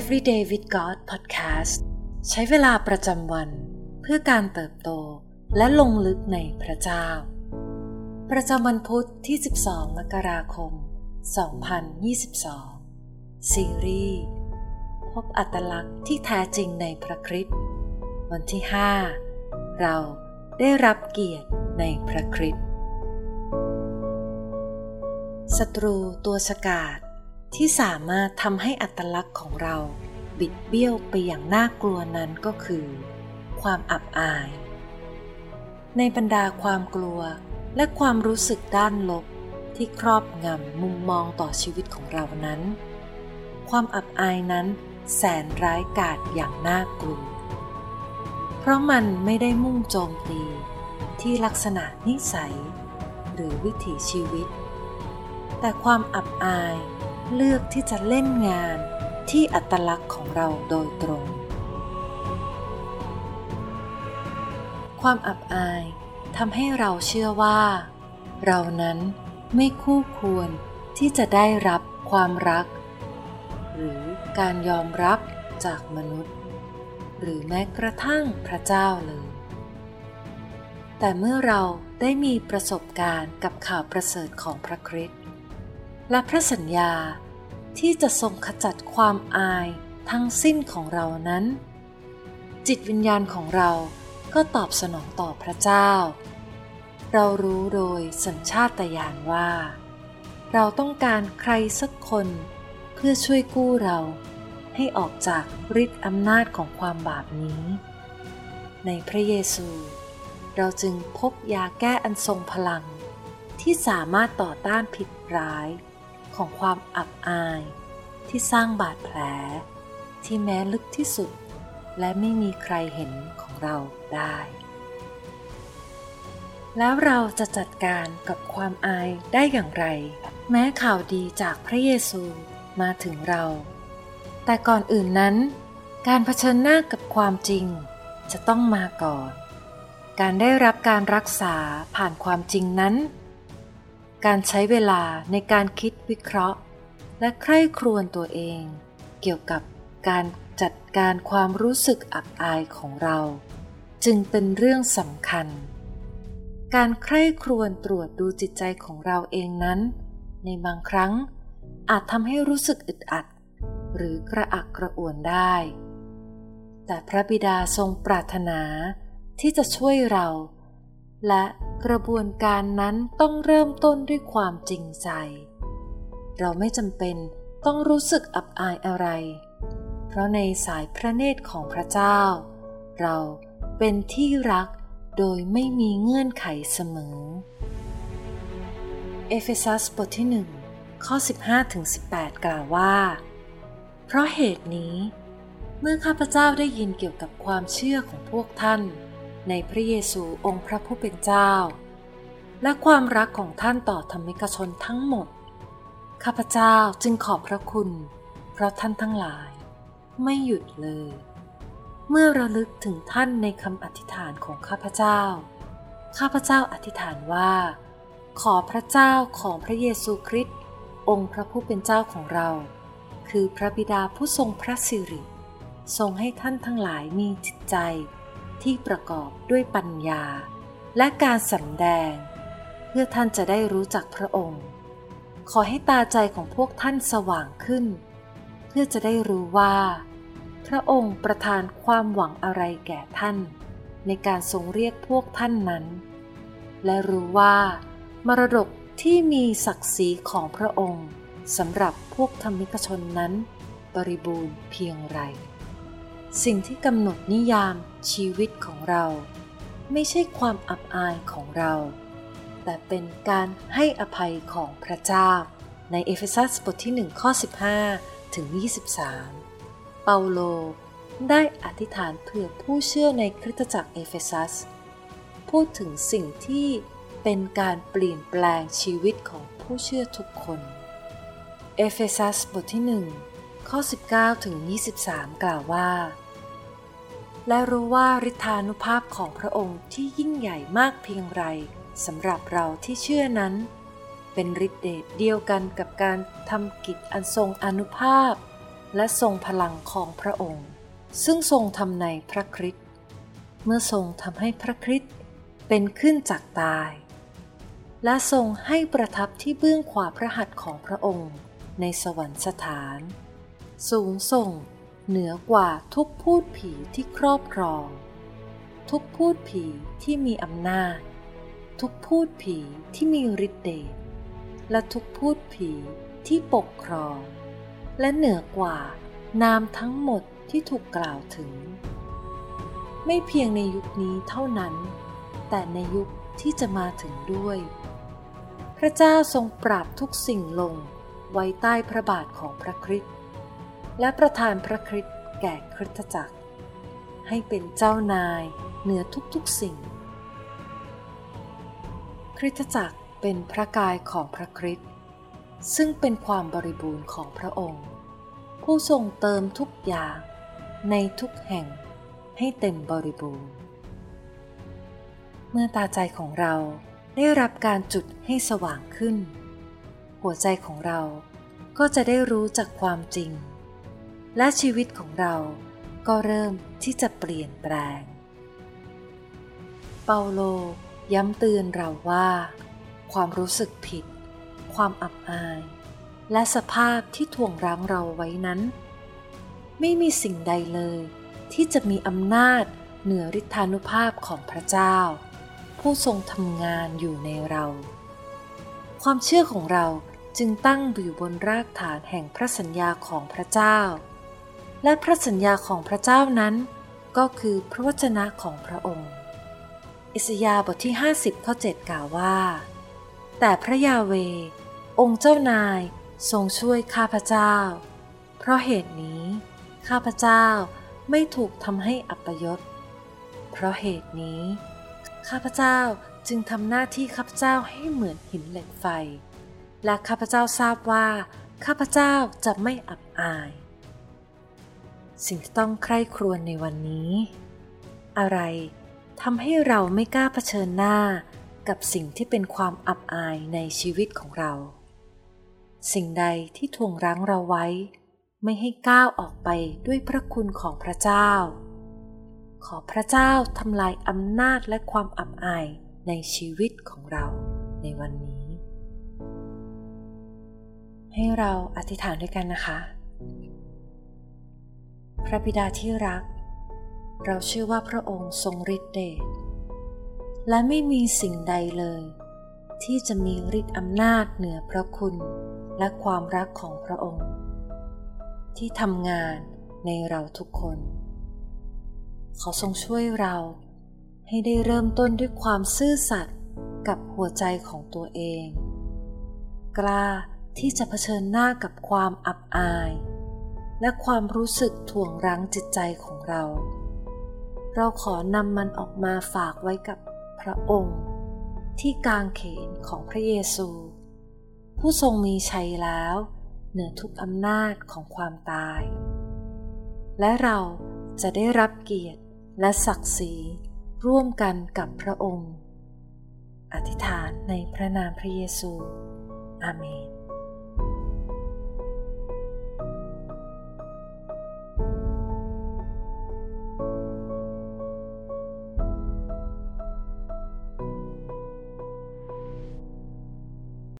Everyday with God Podcast ใช้เวลาประจำวันเพื่อการเติบโตและลงลึกในพระเจ้า ประจำวันพุทธที่ 12 มกราคม 2022 ซีรีส์พบอัตลักษณ์ที่แท้จริงในพระคริสต์วันที่ 5 เราได้รับเกียรติในพระคริสต์ศัตรูตัวสกาด ที่สามารถทำให้อัตลักษณ์ของเราบิดเบี้ยวไปอย่างน่ากลัวนั้นก็คือ ความอับอาย ในบรรดาความกลัวและความรู้สึกด้านลบที่ครอบงำมุมมองต่อชีวิตของเรานั้น ความอับอายนั้นแสนร้ายกาจอย่างน่ากลัว เพราะมันไม่ได้มุ่งโจมตีที่ลักษณะนิสัย หรือวิถีชีวิต แต่ความอับอาย เลือกที่จะเล่นงานที่อัตลักษณ์ของเราโดยตรง ความอับอายทำให้เราเชื่อว่า เรานั้นไม่คู่ควรที่จะได้รับความรัก หรือการยอมรับจากมนุษย์ หรือแม้กระทั่งพระเจ้าเลย แต่เมื่อเราได้มีประสบการณ์กับข่าวประเสริฐของพระคริสต์ และพระสัญญาที่จะทรงขจัดความอายทั้งสิ้นของเรานั้น จิตวิญญาณของเราก็ตอบสนองต่อพระเจ้า เรารู้โดยสัญชาตญาณว่า เราต้องการใครสักคนเพื่อช่วยกู้เราให้ออกจากฤทธิ์อำนาจของความบาปนี้ ในพระเยซู เราจึงพบยาแก้อันทรงพลัง ที่สามารถต่อต้านผิดร้าย ของความอับอาย ที่สร้างบาดแผล ที่แม้ลึกที่สุด และไม่มีใครเห็นของเราได้ แล้วเราจะจัดการกับความอายได้อย่างไร แม้ข่าวดีจากพระเยซูมาถึงเรา แต่ก่อนอื่นนั้น การเผชิญหน้ากับความจริงจะต้องมาก่อน การได้รับการรักษาผ่านความจริงนั้น การใช้เวลาในการคิดวิเคราะห์ และใคร่ครวญตัวเอง เกี่ยวกับการจัดการความรู้สึกอับอายของเรา จึงเป็นเรื่องสำคัญ การใคร่ครวญตรวจดูจิตใจของเราเองนั้น ในบางครั้งอาจทำให้รู้สึกอึดอัด หรือกระอักกระอ่วนได้ แต่พระบิดาทรงปรารถนาที่จะช่วยเรา และกระบวนการนั้นต้องเริ่มต้นด้วยความจริงใจ เราไม่จำเป็นต้องรู้สึกอับอายอะไร เพราะในสายพระเนตรของพระเจ้า เราเป็นที่รักโดยไม่มีเงื่อนไขเสมอ เอเฟซัสบทที่หนึ่งข้อ 15-18 กล่าวว่า เพราะเหตุนี้ เมื่อข้าพเจ้าได้ยินเกี่ยวกับความเชื่อของพวกท่าน ในพระเยซูองค์พระผู้เป็นเจ้า และความรักของท่านต่อธรรมิกชนทั้งหมด ข้าพเจ้าจึงขอบพระคุณ เพราะท่านทั้งหลาย ไม่หยุดเลย เมื่อระลึกถึงท่านในคำอธิษฐานของข้าพเจ้า ข้าพเจ้าอธิษฐานว่า ขอพระเจ้าของพระเยซูคริสต์องค์พระผู้เป็นเจ้าของเรา คือพระบิดาผู้ทรงพระสิริทรงให้ท่านทั้งหลายมีจิตใจ ที่ประกอบด้วยปัญญา และการสำแดง เพื่อท่านจะได้รู้จักพระองค์ ขอให้ตาใจของพวกท่านสว่างขึ้น เพื่อจะได้รู้ว่า พระองค์ประทานความหวังอะไรแก่ท่าน ในการทรงเรียกพวกท่านนั้น และรู้ว่า มรดกที่มีศักดิ์ศรีของพระองค์สำหรับพวกธรรมิกชนนั้น บริบูรณ์เพียงไร สิ่งที่กำหนดนิยามชีวิตของเรา ไม่ใช่ความอับอายของเรา แต่เป็นการให้อภัยของพระเจ้า ในเอเฟซัสบทที่ 1 ข้อ 15 ถึง 23 เปาโลได้อธิษฐานเผื่อผู้เชื่อในคริสตจักรเอเฟซัส พูดถึงสิ่งที่เป็นการเปลี่ยนแปลงชีวิตของผู้เชื่อทุกคน เอเฟซัสบทที่ 1 ข้อ 19 ถึง 23 กล่าวว่า และรู้ว่าฤทธานุภาพของพระองค์ที่ยิ่งใหญ่มากเพียงไรสำหรับเราที่เชื่อนั้น เป็นฤทธิเดชเดียวกันกับการทำกิจอันทรงอนุภาพ และทรงพลังของพระองค์ ซึ่งทรงทำในพระคริสต์เมื่อทรงทำให้พระคริสต์เป็นขึ้นจากตาย และทรงให้ประทับที่เบื้องขวาพระหัตถ์ของพระองค์ ในสวรรคสถาน สูงส่ง เหนือกว่าทุกพูดผีที่ครอบครอง ทุกพูดผีที่มีอำนาจ ทุกพูดผีที่มีฤทธิ์เดชและทุกพูดผีที่ปกครอง และเหนือกว่านามทั้งหมดที่ถูกกล่าวถึง ไม่เพียงในยุคนี้เท่านั้น แต่ในยุคที่จะมาถึงด้วย พระเจ้าทรงปราบทุกสิ่งลงไว้ใต้พระบาทของพระคริสต์ และประทานพระคริสต์แก่คริสตจักร ให้เป็นเจ้านายเหนือทุกๆสิ่ง คริสตจักรเป็นพระกายของพระคริสต์ซึ่งเป็นความบริบูรณ์ของพระองค์ ผู้ทรงเติมทุกอย่างในทุกแห่งให้เต็มบริบูรณ์ เมื่อตาใจของเราได้รับการจุดให้สว่างขึ้น หัวใจของเราก็จะได้รู้จากความจริง และชีวิตของเราก็เริ่มที่จะเปลี่ยนแปลง เปาโลย้ำเตือนเราว่า ความรู้สึกผิด ความอับอาย และสภาพที่ถ่วงรั้งเราไว้นั้น ไม่มีสิ่งใดเลย ที่จะมีอำนาจเหนือฤทธานุภาพของพระเจ้า ผู้ทรงทำงานอยู่ในเรา ความเชื่อของเราจึงตั้งอยู่บนรากฐานแห่งพระสัญญาของพระเจ้า และพระสัญญาของพระเจ้านั้น ก็คือพระวจนะของพระองค์ อิสยาบทที่ 50ข้อ7กล่าวว่า แต่พระยาเว องค์เจ้านายทรงช่วยข้าพเจ้า เพราะเหตุนี้ ข้าพเจ้าไม่ถูกทำให้อัปยศ เพราะเหตุนี้ ข้าพเจ้าจึงทำหน้าที่ข้าพเจ้าให้เหมือนหินเหล็กไฟ และข้าพเจ้าทราบว่า ข้าพเจ้าจะไม่อับอาย สิ่งที่ต้องใคร่ครวญในวันนี้ อะไรทำให้เราไม่กล้าเผชิญหน้ากับสิ่งที่เป็นความอับอายในชีวิตของเรา สิ่งใดที่ทวงรั้งเราไว้ ไม่ให้ก้าวออกไปด้วยพระคุณของพระเจ้า ขอพระเจ้าทำลายอำนาจและความอับอายในชีวิตของเราในวันนี้ ให้เราอธิษฐานด้วยกันนะคะ พระบิดาที่รัก เราเชื่อว่าพระองค์ทรงฤทธิ์เดชและไม่มีสิ่งใดเลย ที่จะมีฤทธิ์อำนาจเหนือพระคุณและความรักของพระองค์ ที่ทำงานในเราทุกคน ขอทรงช่วยเราให้ได้เริ่มต้นด้วยความซื่อสัตย์กับหัวใจของตัวเอง กล้าที่จะเผชิญหน้ากับความอับอาย และความรู้สึกถ่วงรั้งจิตใจของเรา เราขอนำมันออกมาฝากไว้กับพระองค์ ที่กางเขนของพระเยซู ผู้ทรงมีชัยแล้วเหนือทุกอำนาจของความตาย และเราจะได้รับเกียรติและศักดิ์ศรีร่วมกันกับพระองค์ อธิษฐานในพระนามพระเยซู อาเมน